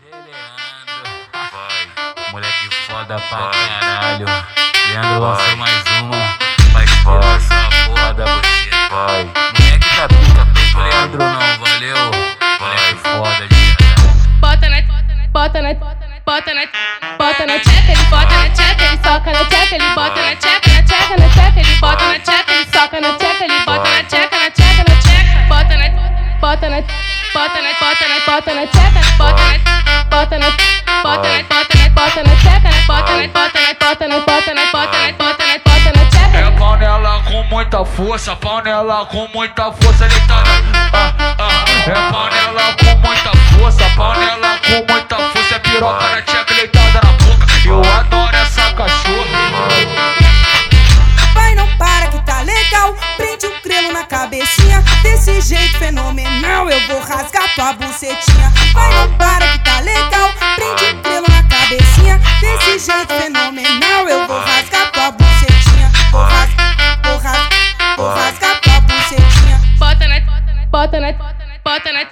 Leandro, moleque foda pra caralho. Leandro lançou mais uma, vai tirar essa buceta. Vai, Moleque da pica, peito Leandro não, valeu. Moleque foda de bota na, bota na, bota na, bota na tcheca, ele bota na tcheca, ele soca na tcheca, ele bota na tcheca, na tcheca, na tcheca, ele bota na tcheca, ele soca na tcheca, ele bota bota na, bota na, bota na bota na, bota na, bota na, bota na, bota na bota na, bota na, bota na, bota na, bota na, bota na, bota na. É pau nela com muita força, pau nela com muita força. Ah, ah. É pau nela com muita força, jeito fenomenal, eu vou rasgar tua bucetinha. Vai, não para que tá legal. Prende um grelo na cabecinha. Desse jeito fenomenal, eu vou rasgar tua bucetinha. Vou rasgar, vou rasgar, vou rasgar tua bucetinha. bota na, bota na, bota na,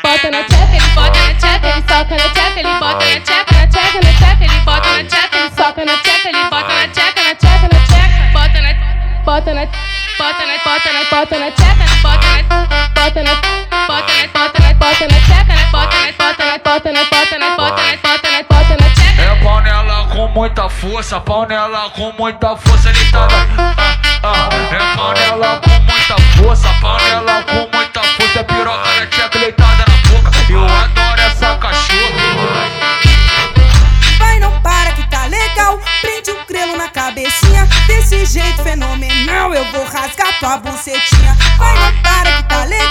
bota na tcheca, ele bota na tcheca, ele soca na tcheca, ele bota na tcheca, na tcheca, na tcheca, ele bota na tcheca, ele soca na tcheca, ele bota na tcheca, na tcheca, na tcheca, bota na, bota na, bota na, bota na, bota na tcheca, bota na, bota na, bota na, bota na, bota na tcheca, bota na, bota na, bota na, bota na, bota na, bota na, bota na tcheca. É pau nela com muita força, pau nela com muita força. Ah, ah. É pau nela com muita força, pau nela com muita força. É piroca na tcheca, deitada na boca. Eu adoro essa cachorra. Vai, não para que tá legal. Prende um grelo na cabecinha. Desse jeito fenomenal, eu vou rasgar tua bucetinha. Vai, não para que tá legal.